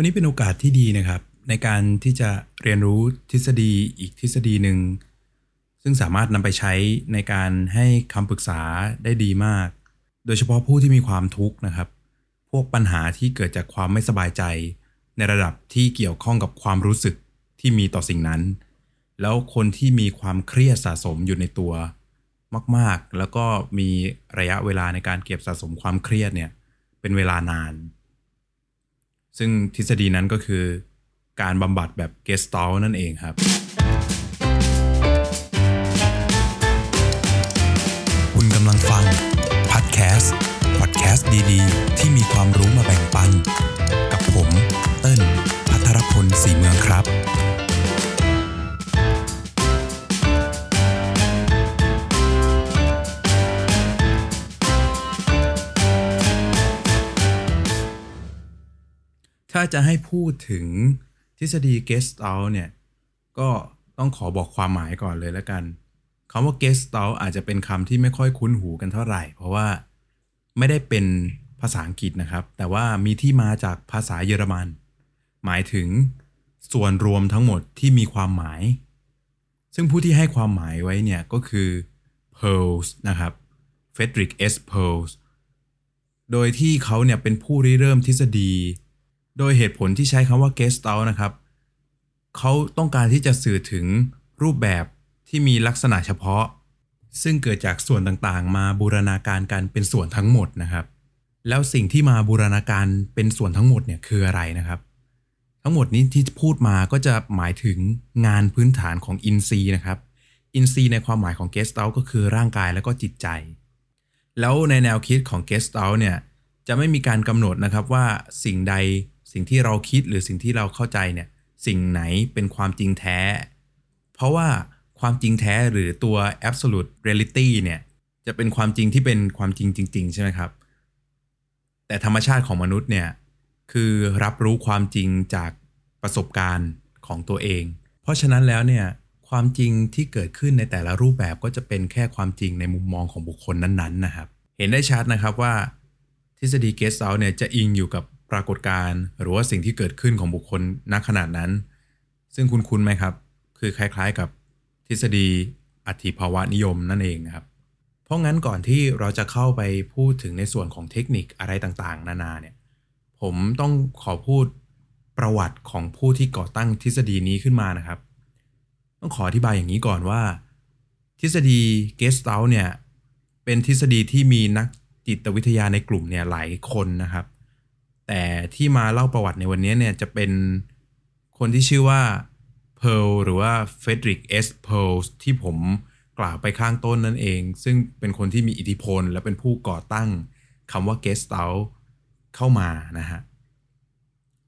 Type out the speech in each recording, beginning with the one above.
วันนี้เป็นโอกาสที่ดีนะครับ ในการที่จะเรียนรู้ทฤษฎีอีกทฤษฎีหนึ่ง ซึ่งสามารถนำไปใช้ในการให้คำปรึกษาได้ดีมาก โดยเฉพาะผู้ที่มีความทุกข์นะครับ พวกปัญหาที่เกิดจากความไม่สบายใจ ในระดับที่เกี่ยวข้องกับความรู้สึกที่มีต่อสิ่งนั้น แล้วคนที่มีความเครียดสะสมอยู่ในตัว มาก ๆ แล้วก็มีระยะเวลาในการเก็บสะสมความเครียดเนี่ยเป็นเวลานาน ซึ่งทฤษฎีนั้นก็คือการบำบัดแบบเกสตอลนั่นเองครับ คุณกำลังฟังพอดแคสต์พอดแคสต์ดี ๆ ที่มีความรู้ ถ้าจะให้พูดถึงทฤษฎี Gestalt เนี่ย ก็ต้องขอบอกความหมายก่อนเลยแล้วกันคำว่า Gestalt อาจจะเป็นคำที่ไม่ค่อยคุ้นหูกันเท่าไหร่ เพราะว่าไม่ได้เป็นภาษาอังกฤษนะครับ แต่ว่ามีที่มาจากภาษาเยอรมัน หมายถึงส่วนรวมทั้งหมดที่มีความหมาย ซึ่งผู้ที่ให้ความหมายไว้เนี่ยก็คือ Pearls นะครับ Frederick S. Pearls โดยที่เขาเนี่ยเป็นผู้ริเริ่มทฤษฎี โดยเหตุผลที่ใช้คำว่า Gestalt นะครับเขาต้องการที่จะสื่อถึงรูปแบบที่มีลักษณะเฉพาะ ซึ่งเกิดจากส่วนต่างๆ มาบูรณาการกันเป็นส่วนทั้งหมดนะครับ แล้วสิ่งที่มาบูรณาการเป็นส่วนทั้งหมดเนี่ยคืออะไรนะครับ ทั้งหมดนี้ที่พูดมาก็จะหมายถึงงานพื้นฐานของอินทรีนะครับอินทรีในความหมายของ Gestalt ก็คือร่างกายและก็จิตใจ แล้วในแนวคิดของ Gestalt เนี่ยจะไม่มีการกำหนดนะครับว่าสิ่งใด สิ่งที่เราคิดหรือสิ่งที่เราเข้าใจเนี่ยสิ่งไหนเป็นความจริงแท้ เพราะว่าความจริงแท้หรือตัว absolute reality เนี่ยจะเป็นความจริงที่เป็นความจริงจริง ๆ ใช่ไหมครับ แต่ธรรมชาติของมนุษย์เนี่ยคือรับรู้ความจริงจากประสบการณ์ของตัวเอง เพราะฉะนั้นแล้วเนี่ยความจริงที่เกิดขึ้นในแต่ละรูปแบบก็จะเป็นแค่ความจริงในมุมมองของบุคคลนั้นๆนะครับ เห็นได้ชัดนะครับว่าทฤษฎีเกสเซลเนี่ยจะอิงอยู่กับ ปรากฏการณ์หรือว่าสิ่งที่เกิดขึ้นของบุคคลณขนาดนั้น ซึ่งคุณคุ้นไหมครับ คือคล้ายๆกับทฤษฎีอธิภาวะนิยมนั่นเองนะครับ เพราะงั้นก่อนที่เราจะเข้าไปพูดถึงในส่วนของเทคนิคอะไรต่างๆ นานาเนี่ยผมต้องขอพูดประวัติของผู้ที่ก่อตั้งทฤษฎีนี้ขึ้นมานะครับ ต้องขออธิบายอย่างนี้ก่อนว่า ทฤษฎี Gestalt เนี่ยเป็นทฤษฎีที่มีนักจิตวิทยาในกลุ่มเนี่ยหลายคนนะครับ แต่ที่มาเล่าประวัติในวันนี้เนี่ยจะเป็นคนที่ชื่อว่าเพ r ร์หรือว่าเฟดริกเอสเพ r ร์ที่ผมกล่าวไปข้างต้นนั่นเอง ซึ่งเป็นคนที่มีอิทธิพล และเป็นผู้ก่อตั้งคำว่า Gestalt เข้ามานะฮะ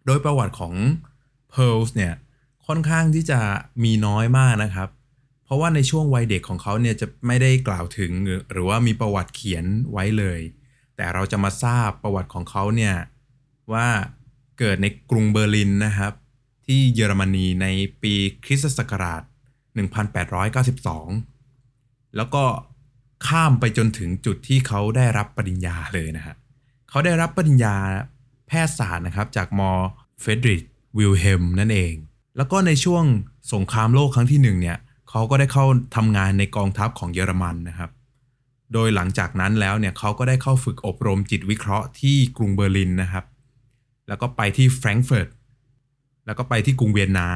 โดยประวัติของเพ r ร์เนี่ยค่อนข้างที่จะมีน้อยมากนะครับ เพราะว่าในช่วงวัยเด็กของเขาเนี่ยจะไม่ได้กล่าวถึงหรือว่ามีประวัติเขียนไว้เลย แต่เราจะมาทราบประวัติของเขาเนี่ย ว่าเกิดในกรุงเบอร์ลินนะครับ ที่เยอรมนีในปีคริสตศักราช 1892 แล้วก็ข้ามไปจนถึงจุดที่เขาได้รับปริญญาเลยนะฮะเขาได้รับปริญญาแพทยศาสตร์นะครับจากมอ Friedrich Wilhelm นั่นเอง แล้วก็ในช่วงสงครามโลกครั้งที่หนึ่งเนี่ยเขาก็ได้เข้าทำงานในกองทัพของเยอรมันนะครับ โดยหลังจากนั้นแล้วเนี่ยเขาก็ได้เข้าฝึกอบรมจิตวิเคราะห์ที่กรุงเบอร์ลินนะครับ แล้วก็ไปที่แฟรงก์เฟิร์ตแล้วก็ไปที่กรุงเวียนนา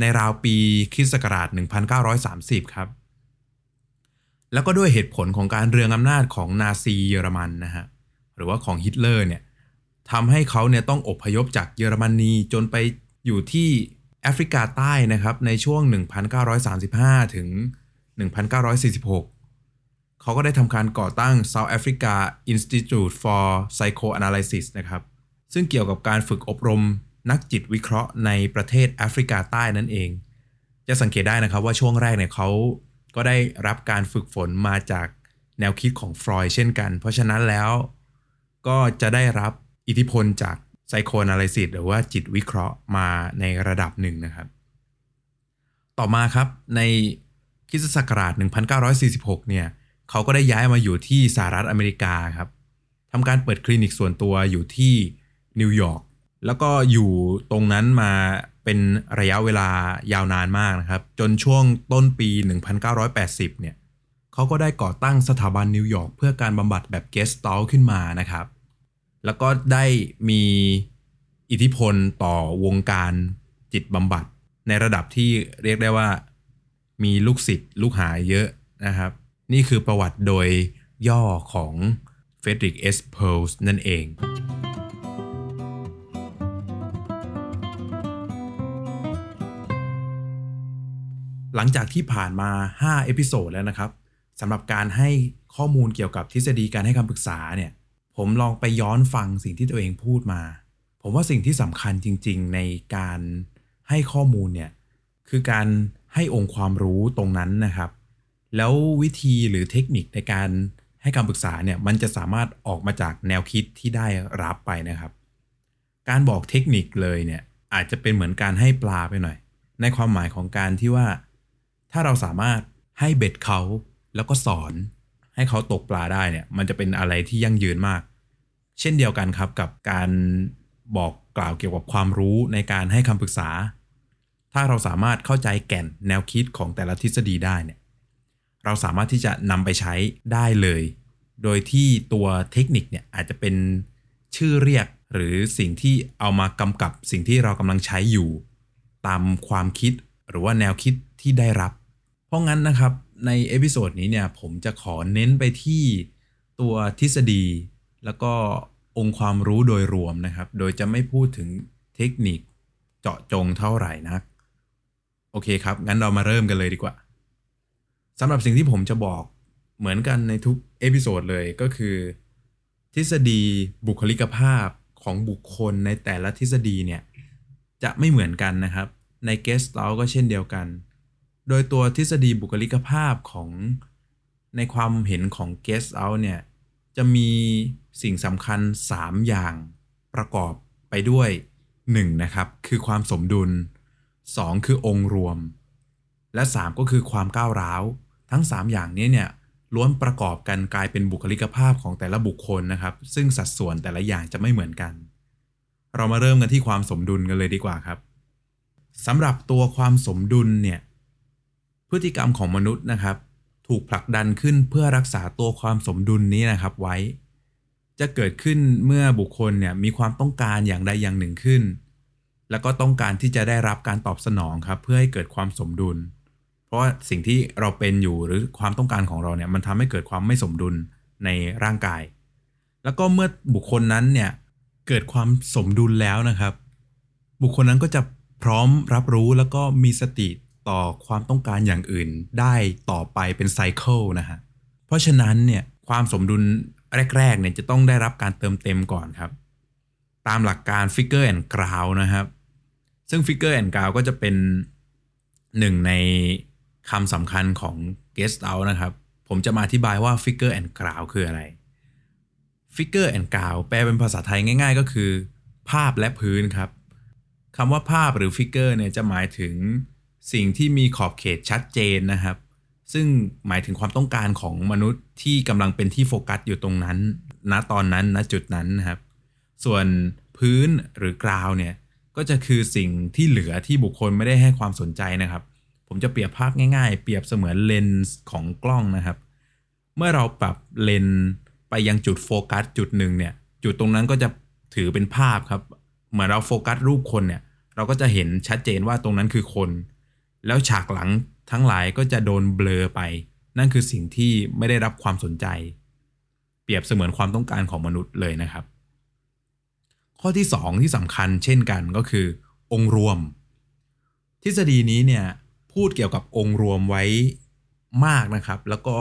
ในราวปีคริสต์ศักราช 1930 ครับ แล้วก็ด้วยเหตุผลของการเรืองอำนาจของนาซีเยอรมันนะฮะหรือว่าของฮิตเลอร์เนี่ยทำให้เขาเนี่ยต้องอพยพจากเยอรมนีจนไปอยู่ที่แอฟริกาใต้นะครับในช่วง 1935 ถึง 1946 เขาก็ได้ทำการก่อตั้ง South Africa Institute for Psychoanalysis นะครับ ซึ่งเกี่ยวกับการฝึกอบรมนักจิตวิเคราะห์ในประเทศแอฟริกาใต้นั่นเอง จะสังเกตได้นะครับว่าช่วงแรกเนี่ยเขาก็ได้รับการฝึกฝนมาจากแนวคิดของฟรอยด์เช่นกัน เพราะฉะนั้นแล้วก็จะได้รับอิทธิพลจากไซโคนาลิซิสหรือว่าจิตวิเคราะห์มาในระดับหนึ่งนะครับ ต่อมาครับในคริสศักราช 1946 เนี่ยเขาก็ได้ย้ายมาอยู่ที่สหรัฐอเมริกาครับทำการเปิดคลินิกส่วนตัวอยู่ที่ นิวยอร์กแล้วก็อยู่ตรงนั้นมาเป็นระยะเวลายาวนานมากนะครับ จนช่วงต้นปี 1980 เนี่ยเขาก็ได้ก่อตั้งสถาบันนิวยอร์กเพื่อการบำบัดแบบ Gestalt สตขึ้นมานะครับ แล้วก็ได้มีอิทธิพลต่อวงการจิตบำบัด ในระดับที่เรียกได้ว่ามีลูกศิษย์ลูกหาเยอะนะครับ นี่คือประวัติโดยย่อของ Frederick S. Perls นั่นเอง หลังจากที่ผ่านมา 5 episode แล้วนะครับสำหรับการให้ข้อมูลเกี่ยวกับทฤษฎีการให้คำปรึกษาเนี่ย ผมลองไปย้อนฟังสิ่งที่ตัวเองพูดมา ผมว่าสิ่งที่สำคัญจริง ๆ ในการให้ข้อมูลเนี่ย คือการให้องค์ความรู้ตรงนั้นนะครับ แล้ววิธีหรือเทคนิคในการให้คำปรึกษาเนี่ย มันจะสามารถออกมาจากแนวคิดที่ได้รับไปนะครับ การบอกเทคนิคเลยเนี่ยอาจจะเป็นเหมือนการให้ปลาไปหน่อย ในความหมายของการที่ว่า ถ้าเราสามารถให้เบ็ดเขาแล้วก็สอนให้เขาตกปลาได้เนี่ย มันจะเป็นอะไรที่ยั่งยืนมาก เช่นเดียวกันครับกับการบอกกล่าวเกี่ยวกับความรู้ในการให้คำปรึกษา ถ้าเราสามารถเข้าใจแก่นแนวคิดของแต่ละทฤษฎีได้เนี่ย เราสามารถที่จะนำไปใช้ได้เลย โดยที่ตัวเทคนิคเนี่ยอาจจะเป็นชื่อเรียกหรือสิ่งที่เอามากำกับสิ่งที่เรากำลังใช้อยู่ ตามความคิดหรือว่าแนวคิดที่ได้รับ เพราะงั้นนะครับใน episode นี้เนี่ยผมจะขอเน้นไปที่ตัวทฤษฎี แล้วก็องค์ความรู้โดยรวมนะครับ โดยจะไม่พูดถึงเทคนิคเจาะจงเท่าไหร่นัก โอเคครับ งั้นเรามาเริ่มกันเลยดีกว่าสำหรับสิ่งที่ผมจะบอกเหมือนกันในทุก episode เลยก็คือ ทฤษฎีบุคลิกภาพของบุคคลในแต่ละทฤษฎีเนี่ยจะไม่เหมือนกันนะครับ ใน Gestalt เราก็เช่นเดียวกัน โดยตัวทฤษฎีบุคลิกภาพของในความเห็นของ Gestalt เนี่ย จะมีสิ่งสำคัญ 3 อย่างประกอบไปด้วย 1. นะครับ คือความสมดุล 2. คือองค์รวม และ 3 ก็คือความก้าวร้าว ทั้ง 3 อย่างนี้เนี่ยล้วนประกอบกันกลายเป็นบุคลิกภาพของแต่ละบุคคลนะครับ ซึ่งสัดส่วนแต่ละอย่างจะไม่เหมือนกัน เรามาเริ่มกันที่ความสมดุลกันเลยดีกว่าครับสำหรับตัวความสมดุลเนี่ย พฤติกรรมของมนุษย์นะครับ ถูกผลักดันขึ้นเพื่อรักษาตัวความสมดุลนี้นะครับไว้ จะเกิดขึ้นเมื่อบุคคลเนี่ยมีความต้องการอย่างใดอย่างหนึ่งขึ้น แล้วก็ต้องการที่จะได้รับการตอบสนองครับ เพื่อให้เกิดความสมดุล เพราะสิ่งที่เราเป็นอยู่หรือความต้องการของเราเนี่ยมันทำให้เกิดความไม่สมดุลในร่างกาย แล้วก็เมื่อบุคคลนั้นเนี่ยเกิดความสมดุลแล้วนะครับ บุคคลนั้นก็จะพร้อมรับรู้แล้วก็มีสติ ต่อความต้องการอย่างอื่นได้ต่อไปเป็นไซเคิลนะฮะ เพราะฉะนั้นเนี่ยความสมดุลแรกๆเนี่ยจะต้องได้รับการเติมเต็มก่อนครับ ตามหลักการ Figure and Ground นะครับ ซึ่ง Figure and Ground ก็จะเป็นหนึ่งในคำสำคัญของ Guest Out นะครับ ผมจะมาอธิบายว่า Figure and Ground คืออะไร Figure and Ground แปลเป็นภาษาไทยง่ายๆ ก็คือ ภาพและพื้นครับคำว่าภาพหรือ Figure เนี่ยจะหมายถึง สิ่งที่มีขอบเขตชัดเจนนะครับ ซึ่งหมายถึงความต้องการของมนุษย์ที่กำลังเป็นที่โฟกัสอยู่ตรงนั้น ณตอนนั้นณจุดนั้นนะครับ ส่วนพื้นหรือกราวเนี่ยก็จะคือสิ่งที่เหลือที่บุคคลไม่ได้ให้ความสนใจนะครับ ผมจะเปรียบภาพง่าย ๆ เปรียบเสมือนเลนส์ของกล้องนะครับ เมื่อเราปรับเลนส์ไปยังจุดโฟกัสจุดหนึ่งเนี่ย จุดตรงนั้นก็จะถือเป็นภาพครับ เหมือนเราโฟกัสรูปคนเนี่ย เราก็จะเห็นชัดเจนว่าตรงนั้นคือคน แล้วฉากหลังทั้งหลายก็จะโดนเบลอไป นั่นคือสิ่งที่ไม่ได้รับความสนใจ เปรียบเสมือนความต้องการของมนุษย์เลยนะครับ ข้อที่ 2 ที่สำคัญเช่นกันก็คือ องค์รวม ทฤษฎีนี้เนี่ยพูดเกี่ยวกับองค์รวมไว้มากนะครับ แล้วก็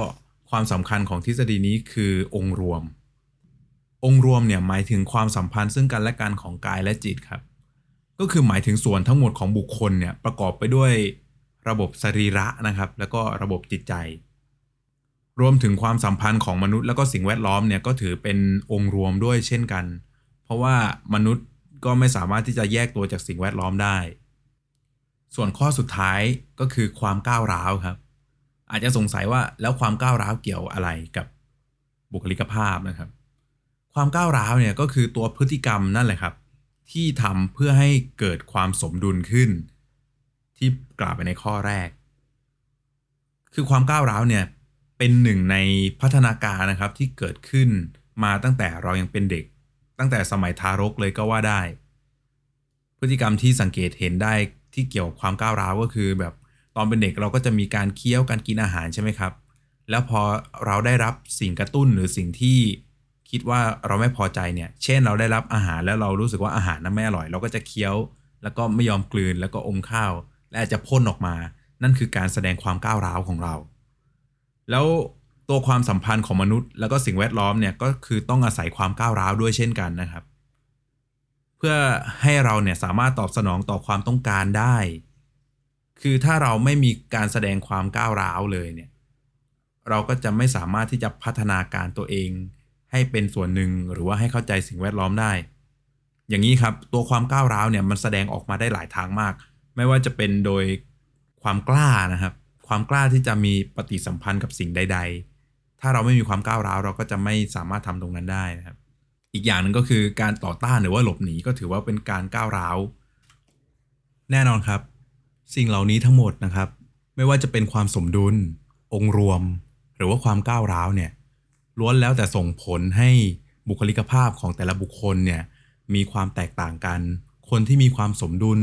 ความสำคัญของทฤษฎีนี้คือองค์รวม องค์รวมเนี่ยหมายถึงความสัมพันธ์ซึ่งกันและกันของกายและจิตครับ ก็คือหมายถึงส่วนทั้งหมดของบุคคลเนี่ยประกอบไปด้วย ระบบสรีระนะครับ แล้วก็ระบบจิตใจ รวมถึงความสัมพันธ์ของมนุษย์แล้วก็สิ่งแวดล้อมเนี่ยก็ถือเป็นองค์รวมด้วยเช่นกัน เพราะว่ามนุษย์ก็ไม่สามารถที่จะแยกตัวจากสิ่งแวดล้อมได้ ส่วนข้อสุดท้ายก็คือความก้าวร้าวครับ อาจจะสงสัยว่าแล้วความก้าวร้าวเกี่ยวอะไรกับบุคลิกภาพนะครับ ความก้าวร้าวเนี่ยก็คือตัวพฤติกรรมนั่นแหละครับทที่ทำเพื่อให้เกิดความสมดุลขึ้น ที่กล่าวไปในข้อแรก คือความก้าวร้าวเนี่ยเป็นหนึ่งในพัฒนาการนะครับที่เกิดขึ้นมาตั้งแต่เรายังเป็นเด็ก ตั้งแต่สมัยทารกเลยก็ว่าได้ พฤติกรรมที่สังเกตเห็นได้ที่เกี่ยวกับความก้าวร้าวก็คือ แบบตอนเป็นเด็กเราก็จะมีการเคี้ยวการกินอาหารใช่ไหมครับ แล้วพอเราได้รับสิ่งกระตุ้นหรือสิ่งที่คิดว่าเราไม่พอใจเนี่ย เช่นเราได้รับอาหารแล้วเรารู้สึกว่าอาหารนั้นไม่อร่อย เราก็จะเคี้ยว แล้วก็ไม่ยอมกลืนแล้วก็อมข้าว และอาจจะพ่นออกมา นั่นคือการแสดงความก้าวร้าวของเรา แล้วตัวความสัมพันธ์ของมนุษย์ แล้วก็สิ่งแวดล้อมเนี่ยก็คือต้องอาศัยความก้าวร้าวด้วยเช่นกันนะครับ เพื่อให้เราเนี่ยสามารถตอบสนองต่อความต้องการได้ คือถ้าเราไม่มีการแสดงความก้าวร้าวเลยเนี่ยเราก็จะไม่สามารถที่จะพัฒนาการตัวเอง ให้เป็นส่วนหนึ่งหรือว่าให้เข้าใจสิ่งแวดล้อมได้ อย่างนี้ครับตัวความก้าวร้าวเนี่ยมันแสดงออกมาได้หลายทางมาก ไม่ว่าจะเป็นโดยความกล้านะครับ ความกล้าที่จะมีปฏิสัมพันธ์กับสิ่งใด ๆ ถ้าเราไม่มีความก้าวร้าว เราก็จะไม่สามารถทำตรงนั้นได้นะครับ อีกอย่างหนึ่งก็คือการต่อต้านหรือว่าหลบหนีก็ถือว่าเป็นการก้าวร้าว แน่นอนครับ สิ่งเหล่านี้ทั้งหมดนะครับ ไม่ว่าจะเป็นความสมดุล องค์รวม หรือว่าความก้าวร้าวเนี่ยล้วนแล้วแต่ส่งผลให้บุคลิกภาพของแต่ละบุคคลเนี่ยมีความแตกต่างกัน คนที่มีความสมดุล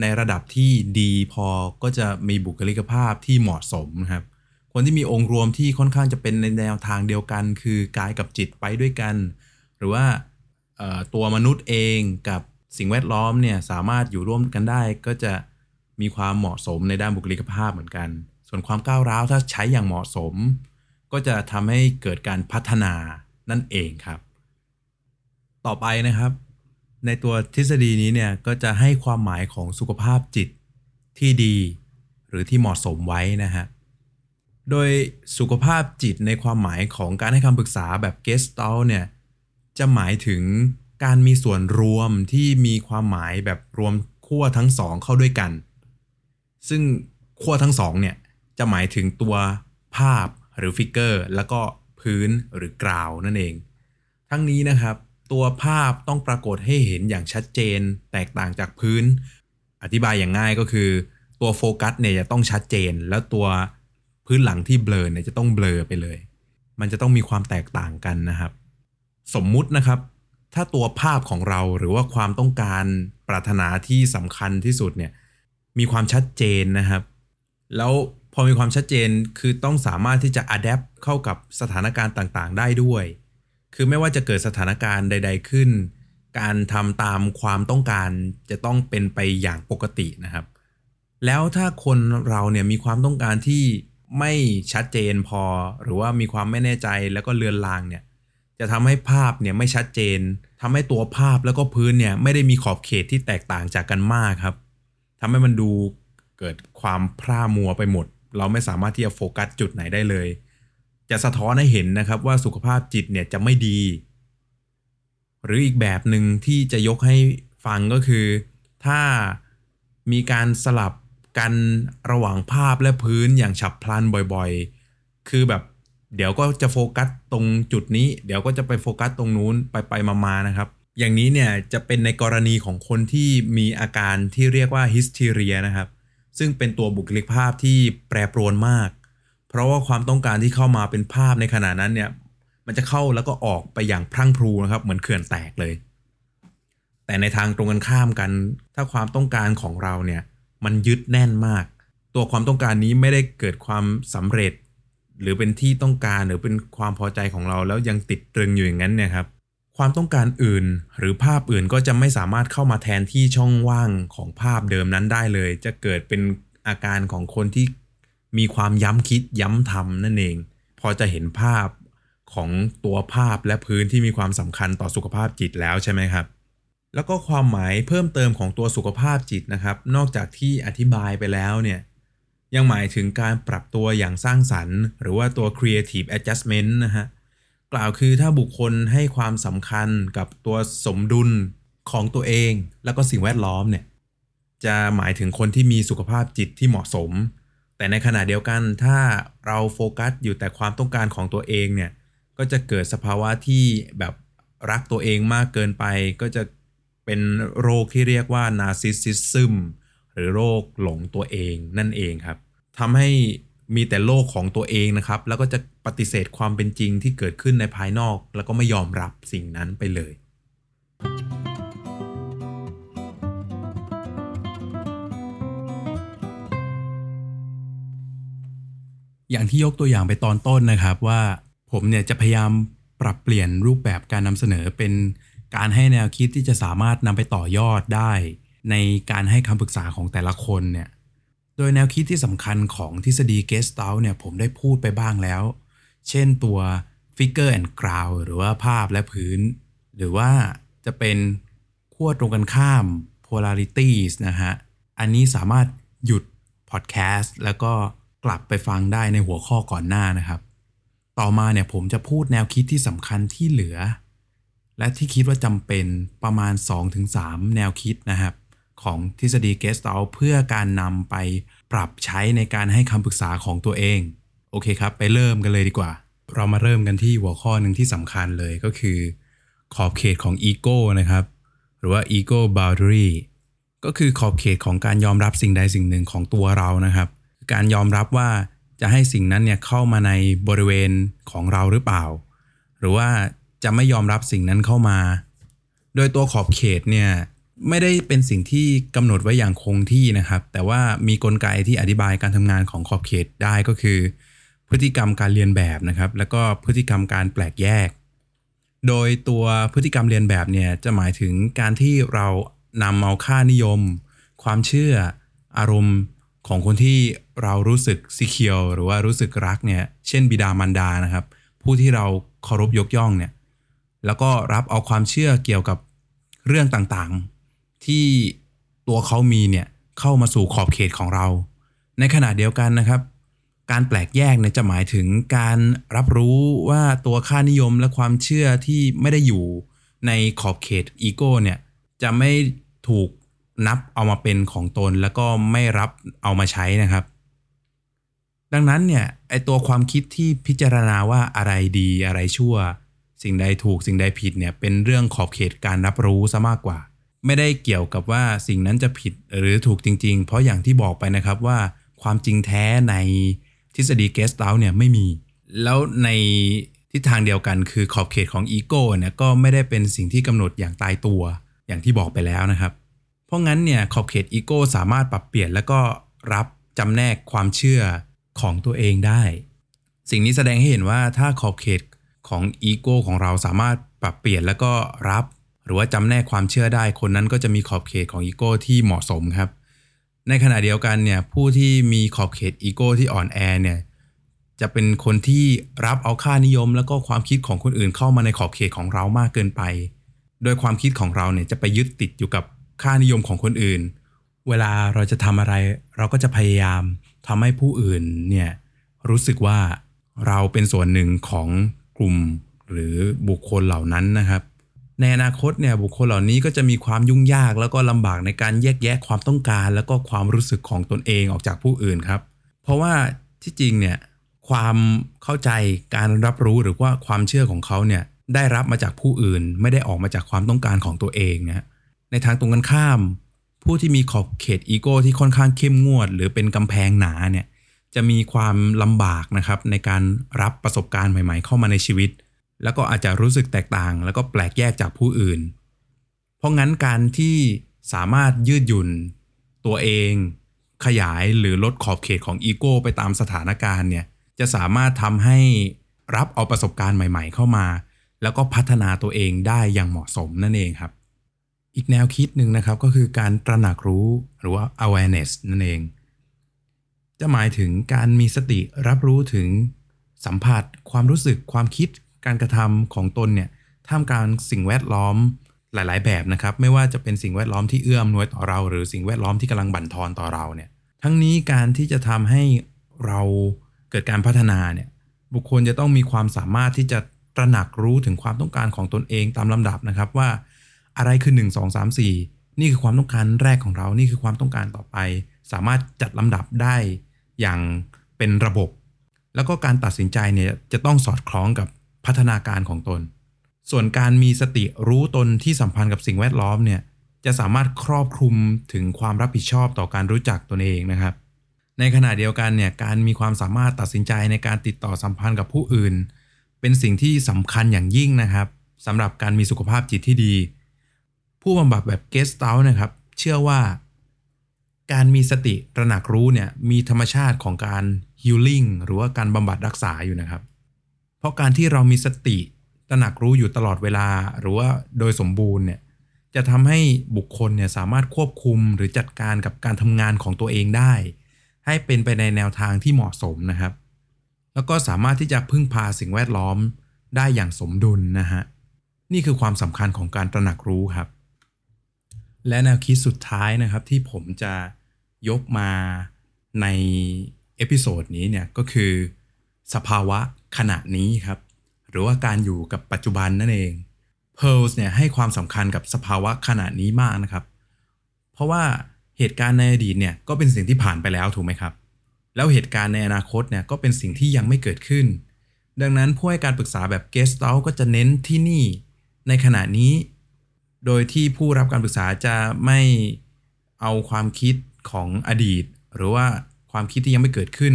ในระดับที่ดีพอก็จะมีบุคลิกภาพที่เหมาะสมนะครับ คนที่มีองค์รวมที่ค่อนข้างจะเป็นในแนวทางเดียวกัน คือกายกับจิตไปด้วยกัน หรือว่าตัวมนุษย์เองกับสิ่งแวดล้อมเนี่ยสามารถอยู่ร่วมกันได้ก็จะมีความเหมาะสมในด้านบุคลิกภาพเหมือนกัน ส่วนความก้าวร้าวถ้าใช้อย่างเหมาะสม ก็จะทำให้เกิดการพัฒนานั่นเองครับ ต่อไปนะครับ ในตัวทฤษฎีนี้เนี่ยก็จะให้ความหมายของสุขภาพจิตที่ดี หรือที่เหมาะสมไว้นะฮะ โดยสุขภาพจิตในความหมายของการให้คำปรึกษาแบบ Gestalt เนี่ยจะหมายถึงการมีส่วนรวมที่มีความหมายแบบรวมขั้วทั้งสองเข้าด้วยกัน ซึ่งขั้วทั้งสองเนี่ยจะหมายถึงตัวภาพหรือ figure แล้วก็พื้นหรือ ground นั่นเอง ทั้งนี้นะครับ ตัวภาพต้องปรากฏให้เห็นอย่างชัดเจน แตกต่างจากพื้น อธิบายอย่างง่ายก็คือ ตัวโฟกัสเนี่ยจะต้องชัดเจน แล้วตัวพื้นหลังที่เบลอเนี่ยจะต้องเบลอไปเลย มันจะต้องมีความแตกต่างกันนะครับ สมมุตินะครับ ถ้าตัวภาพของเราหรือว่าความต้องการปรารถนาที่สำคัญที่สุดเนี่ยมีความชัดเจนนะครับ แล้วพอมีความชัดเจนคือต้องสามารถที่จะอัดแอปเข้ากับสถานการณ์ต่างๆ ได้ด้วย คือไม่ว่าจะเกิดสถานการณ์ใด ๆขึ้น การทำตามความต้องการจะต้องเป็นไปอย่างปกตินะครับ แล้วถ้าคนเราเนี่ยมีความต้องการที่ไม่ชัดเจนพอ หรือว่ามีความไม่แน่ใจแล้วก็เลือนลางเนี่ยจะทำให้ภาพเนี่ยไม่ชัดเจนทำให้ตัวภาพแล้วก็พื้นเนี่ยไม่ได้มีขอบเขตที่แตกต่างจากกันมากครับทำให้มันดูเกิดความพร่ามัวไปหมด เราไม่สามารถที่จะโฟกัสจุดไหนได้เลย จะสะท้อนให้เห็นนะครับว่าสุขภาพจิตเนี่ยจะไม่ดี หรืออีกแบบหนึ่งที่จะยกให้ฟังก็คือ ถ้ามีการสลับกันระหว่างภาพและพื้นอย่างฉับพลันบ่อยๆ คือแบบเดี๋ยวก็จะโฟกัสตรงจุดนี้ เดี๋ยวก็จะไปโฟกัสตรงนู้นไปไปมาๆนะครับ อย่างนี้เนี่ยจะเป็นในกรณีของคนที่มีอาการที่เรียกว่าฮิสทีเรียนะครับ ซึ่งเป็นตัวบุคลิกภาพที่แปรปรวนมาก เพราะว่าความต้องการที่เข้ามาเป็นภาพในขณะนั้นเนี่ยมันจะเข้าแล้วก็ออกไปอย่างพรั่งพรูนะครับ เหมือนเขื่อนแตกเลย แต่ในทางตรงกันข้ามกัน ถ้าความต้องการของเราเนี่ยมันยึดแน่นมาก ตัวความต้องการนี้ไม่ได้เกิดความสำเร็จ หรือเป็นที่ต้องการหรือเป็นความพอใจของเราแล้วยังติดตรึงอยู่อย่างนั้นเนี่ยครับความต้องการอื่นหรือภาพอื่นก็จะไม่สามารถเข้ามาแทนที่ช่องว่างของภาพเดิมนั้นได้เลย จะเกิดเป็นอาการของคนที่ มีความย้ำคิดย้ำทำนั่นเอง พอจะเห็นภาพของตัวภาพและพื้นที่มีความสำคัญต่อสุขภาพจิตแล้วใช่ไหมครับ แล้วก็ความหมายเพิ่มเติมของตัวสุขภาพจิตนะครับ นอกจากที่อธิบายไปแล้วเนี่ยยังหมายถึงการปรับตัวอย่างสร้างสรรค์ หรือว่าตัว creative adjustment นะฮะกล่าวคือถ้าบุคคลให้ความสำคัญกับตัวสมดุลของตัวเอง แล้วก็สิ่งแวดล้อมเนี่ยจะหมายถึงคนที่มีสุขภาพจิตที่เหมาะสม แต่ในขณะเดียวกันถ้าเราโฟกัสอยู่แต่ความต้องการของตัวเองเนี่ยก็จะเกิดสภาวะที่แบบรักตัวเองมากเกินไป ก็จะเป็นโรคที่เรียกว่า narcissism หรือโรคหลงตัวเองนั่นเองครับทำให้มีแต่โลกของตัวเองนะครับ แล้วก็จะปฏิเสธความเป็นจริงที่เกิดขึ้นในภายนอก แล้วก็ไม่ยอมรับสิ่งนั้นไปเลย อย่างที่ยกตัวอย่างไปตอนต้นนะครับว่าผมเนี่ยจะพยายามปรับเปลี่ยนรูปแบบการนำเสนอเป็นการให้แนวคิดที่จะสามารถนำไปต่อยอดได้ ในการให้คำปรึกษาของแต่ละคนเนี่ยโดยแนวคิดที่สำคัญของทฤษฎี Gestalt เนี่ยผมได้พูดไปบ้างแล้ว เช่นตัว Figure and Ground หรือว่าภาพและพื้น หรือว่าจะเป็นขั้วตรงกันข้าม polarities นะฮะ อันนี้สามารถหยุดพอดแคสต์แล้วก็ กลับไปฟังได้ในหัวข้อก่อนหน้านะครับ ต่อมาเนี่ยผมจะพูดแนวคิดที่สำคัญที่เหลือ และที่คิดว่าจำเป็นประมาณ 2-3 แนวคิดนะครับ ของทฤษฎี Gestalt เพื่อการนำไปปรับใช้ในการให้คำปรึกษาของตัวเอง โอเคครับ ไปเริ่มกันเลยดีกว่า เรามาเริ่มกันที่หัวข้อหนึ่งที่สำคัญเลยก็คือ ขอบเขตของอีโก้นะครับ หรือว่า ego boundary ก็คือขอบเขตของการยอมรับสิ่งใดสิ่งหนึ่งของตัวเรานะครับ การยอมรับว่าจะให้สิ่งนั้นเนี่ยเข้ามาในบริเวณของเราหรือเปล่า หรือว่าจะไม่ยอมรับสิ่งนั้นเข้ามา โดยตัวขอบเขตเนี่ยไม่ได้เป็นสิ่งที่กำหนดไว้อย่างคงที่นะครับ แต่ว่ามีกลไกที่อธิบายการทำงานของขอบเขตได้ก็คือ พฤติกรรมการเรียนแบบนะครับ แล้วก็พฤติกรรมการแปลกแยก โดยตัวพฤติกรรมเรียนแบบเนี่ยจะหมายถึงการที่เรานำเอาค่านิยม ความเชื่อ อารมณ์ ของคนที่เรารู้สึกซีเคียวหรือว่ารู้สึกรักเนี่ย เช่นบิดามารดานะครับ ผู้ที่เราเคารพยกย่องเนี่ย แล้วก็รับเอาความเชื่อเกี่ยวกับเรื่องต่างๆ ที่ตัวเขามีเนี่ยเข้ามาสู่ขอบเขตของเรา ในขณะเดียวกันนะครับ การแปลกแยกเนี่ยจะหมายถึงการรับรู้ว่าตัวค่านิยมและความเชื่อที่ไม่ได้อยู่ในขอบเขตอีโก้เนี่ยจะไม่ถูก นับเอามาเป็นของตนแล้วก็ไม่รับเอามาใช้นะครับ ดังนั้นเนี่ยไอตัวความคิดที่พิจารณาว่าอะไรดีอะไรชั่ว สิ่งใดถูกสิ่งใดผิดเนี่ยเป็นเรื่องขอบเขตการรับรู้ซะมากกว่า ไม่ได้เกี่ยวกับว่าสิ่งนั้นจะผิดหรือถูกจริง ๆ เพราะอย่างที่บอกไปนะครับว่าความจริงแท้ในทฤษฎี Gestalt เนี่ยไม่มี แล้วในทิศทางเดียวกันคือขอบเขตของอีโก้เนี่ยก็ไม่ได้เป็นสิ่งที่กำหนดอย่างตายตัว อย่างที่บอกไปแล้วนะครับ เพราะงั้นเนี่ยขอบเขตอีโก้สามารถปรับเปลี่ยนแล้วก็รับจำแนกความเชื่อของตัวเองได้ สิ่งนี้แสดงให้เห็นว่าถ้าขอบเขตของอีโก้ของเราสามารถปรับเปลี่ยนแล้วก็รับ หรือว่าจำแนกความเชื่อได้ คนนั้นก็จะมีขอบเขตของอีโก้ที่เหมาะสมครับ ในขณะเดียวกันเนี่ยผู้ที่มีขอบเขตอีโก้ที่อ่อนแอเนี่ยจะเป็นคนที่รับเอาค่านิยม แล้วก็ความคิดของคนอื่นเข้ามาในขอบเขตของเรามากเกินไป โดยความคิดของเราเนี่ยจะไปยึดติดอยู่กับ ค่านิยมของคนอื่น เวลาเราจะทำอะไร เราก็จะพยายามทำให้ผู้อื่นเนี่ยรู้สึกว่าเราเป็นส่วนหนึ่งของกลุ่มหรือบุคคลเหล่านั้นนะครับ ในอนาคตเนี่ยบุคคลเหล่านี้ก็จะมีความยุ่งยากแล้วก็ลำบากในการแยกแยะความต้องการ แล้วก็ความรู้สึกของตนเองออกจากผู้อื่นครับ เพราะว่าที่จริงเนี่ยความเข้าใจการรับรู้หรือว่าความเชื่อของเขาเนี่ยได้รับมาจากผู้อื่น ไม่ได้ออกมาจากความต้องการของตัวเองนะ ในทางตรงกันข้าม ผู้ที่มีขอบเขตอีโก้ที่ค่อนข้างเข้มงวด หรือเป็นกำแพงหนาเนี่ยจะมีความลำบากนะครับในการรับประสบการณ์ใหม่ ๆ เข้ามาในชีวิต แล้วก็อาจจะรู้สึกแตกต่าง แล้วก็แปลกแยกจากผู้อื่น เพราะงั้นการที่สามารถยืดหยุ่นตัวเอง ขยายหรือลดขอบเขตของอีโก้ไปตามสถานการณ์เนี่ยจะสามารถทำให้รับเอาประสบการณ์ใหม่ ๆ เข้ามา แล้วก็พัฒนาตัวเองได้อย่างเหมาะสมนั่นเองครับ อีกแนวคิดหนึ่งนะครับก็คือการตระหนักรู้หรือว่า awareness นั่นเอง จะหมายถึงการมีสติรับรู้ถึงสัมผัส ความรู้สึกความคิดการกระทำของตนเนี่ยท่ามกลางสิ่งแวดล้อมหลาย ๆ แบบนะครับ ไม่ว่าจะเป็นสิ่งแวดล้อมที่เอื้ออำนวยต่อเรา หรือสิ่งแวดล้อมที่กำลังบั่นทอนต่อเราเนี่ยทั้งนี้การที่จะทำให้เราเกิดการพัฒนาเนี่ยบุคคลจะต้องมีความสามารถที่จะตระหนักรู้ถึงความต้องการของตนเองตามลำดับนะครับว่า อะไรคือ 1 2 3 4 นี่คือความต้องการแรกของเรา นี่คือความต้องการต่อไป สามารถจัดลำดับได้อย่างเป็นระบบ แล้วก็การตัดสินใจเนี่ยจะต้องสอดคล้องกับพัฒนาการของตน ส่วนการมีสติรู้ตนที่สัมพันธ์กับสิ่งแวดล้อมเนี่ยจะสามารถครอบคลุมถึงความรับผิดชอบต่อการรู้จักตนเองนะครับ ในขณะเดียวกันเนี่ยการมีความสามารถตัดสินใจในการติดต่อสัมพันธ์กับผู้อื่น เป็นสิ่งที่สำคัญอย่างยิ่งนะครับสำหรับการมีสุขภาพจิตที่ดี ผู้บำบัดแบบเกสต์เ u ลนะครับ เชื่อว่า การมีสติตระหนักรู้เนี่ยมีธรรมชาติของการฮิลลิ่งหรือว่าการบำบัดรักษาอยู่นะครับ เพราะการที่เรามีสติตระหนักรู้อยู่ตลอดเวลา หรือว่าโดยสมบูรณ์เนี่ยจะทำให้บุคคลเนี่ยสามารถควบคุมหรือจัดการกับการทำงานของตัวเองได้ ให้เป็นไปในแนวทางที่เหมาะสมนะครับ แล้วก็สามารถที่จะพึ่งพาสิ่งแวดล้อมได้อย่างสมดุลนะฮะนี่คือความสำคัญของการตระหนักรู้ครับ และแนวคิดสุดท้ายนะครับที่ผมจะยกมาใน episode นี้เนี่ยก็คือสภาวะขณะนี้ครับ หรือว่าการอยู่กับปัจจุบันนั่นเอง Perls เนี่ยให้ความสำคัญกับสภาวะขณะนี้มากนะครับ เพราะว่าเหตุการณ์ในอดีตเนี่ยก็เป็นสิ่งที่ผ่านไปแล้วถูกไหมครับ แล้วเหตุการณ์ในอนาคตเนี่ยก็เป็นสิ่งที่ยังไม่เกิดขึ้น ดังนั้นผู้ให้การปรึกษาแบบ Guest o u t ก็จะเน้นที่นี่ ในขณะนี้ โดยที่ผู้รับการปรึกษาจะไม่เอาความคิดของอดีต หรือว่าความคิดที่ยังไม่เกิดขึ้น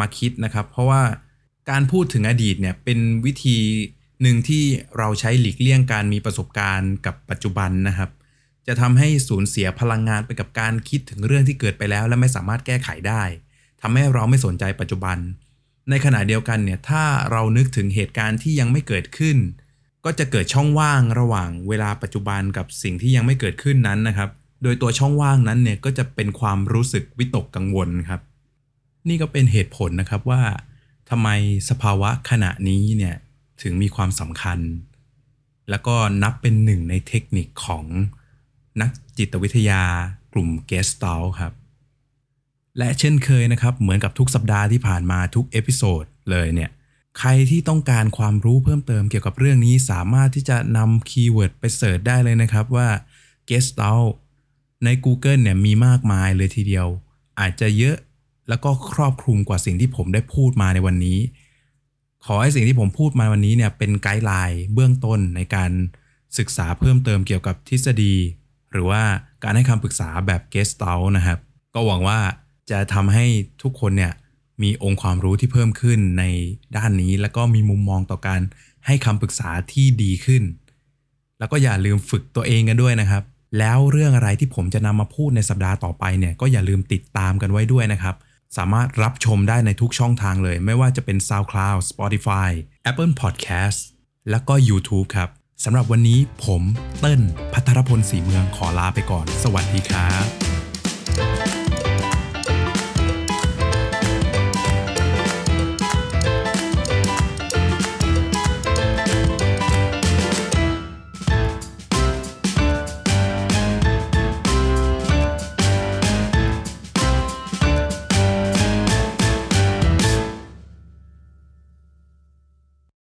มาคิดนะครับ เพราะว่าการพูดถึงอดีตเนี่ยเป็นวิธีหนึ่งที่เราใช้หลีกเลี่ยงการมีประสบการณ์กับปัจจุบันนะครับ จะทำให้สูญเสียพลังงานไปกับการคิดถึงเรื่องที่เกิดไปแล้ว และไม่สามารถแก้ไขได้ทำให้เราไม่สนใจปัจจุบัน ในขณะเดียวกันเนี่ยถ้าเรานึกถึงเหตุการณ์ที่ยังไม่เกิดขึ้น ก็จะเกิดช่องว่างระหว่างเวลาปัจจุบันกับสิ่งที่ยังไม่เกิดขึ้นนั้นนะครับ โดยตัวช่องว่างนั้นเนี่ยก็จะเป็นความรู้สึกวิตกกังวลครับ นี่ก็เป็นเหตุผลนะครับว่าทำไมสภาวะขณะนี้เนี่ยถึงมีความสำคัญ แล้วก็นับเป็นหนึ่งในเทคนิคของนักจิตวิทยากลุ่มเกสต a ลครับ และเช่นเคยนะครับ เหมือนกับทุกสัปดาห์ที่ผ่านมาทุก episode เลยเนี่ย ใครที่ต้องการความรู้เพิ่มเติมเกี่ยวกับเรื่องนี้สามารถที่จะนำ keyword ไป search ได้เลยนะครับว่า guest o u t ใน Google เนี่ยมีมากมายเลยทีเดียว อาจจะเยอะแล้วก็ครอบคลุมกว่าสิ่งที่ผมได้พูดมาในวันนี้ ขอให้สิ่งที่ผมพูดมาวันนี้เนี่ยเป็น guideline เบื้องต้นในการศึกษาเพิ่มเติมเกี่ยวกับทฤษฎี หรือว่าการให้คำปรึกษาแบบ guest o u t นะครับ ก็หวังว่าจะทำให้ทุกคนเนี่ย มีองค์ความรู้ที่เพิ่มขึ้นในด้านนี้ แล้วก็มีมุมมองต่อการให้คำปรึกษาที่ดีขึ้น แล้วก็อย่าลืมฝึกตัวเองกันด้วยนะครับ แล้วเรื่องอะไรที่ผมจะนำมาพูดในสัปดาห์ต่อไปเนี่ยก็อย่าลืมติดตามกันไว้ด้วยนะครับ สามารถรับชมได้ในทุกช่องทางเลย ไม่ว่าจะเป็น SoundCloud Spotify Apple Podcast แล้วก็ YouTube ครับสำหรับวันนี้ผมเติ้ลพัทรพลศรีเมืองขอลาไปก่อน สวัสดีครับ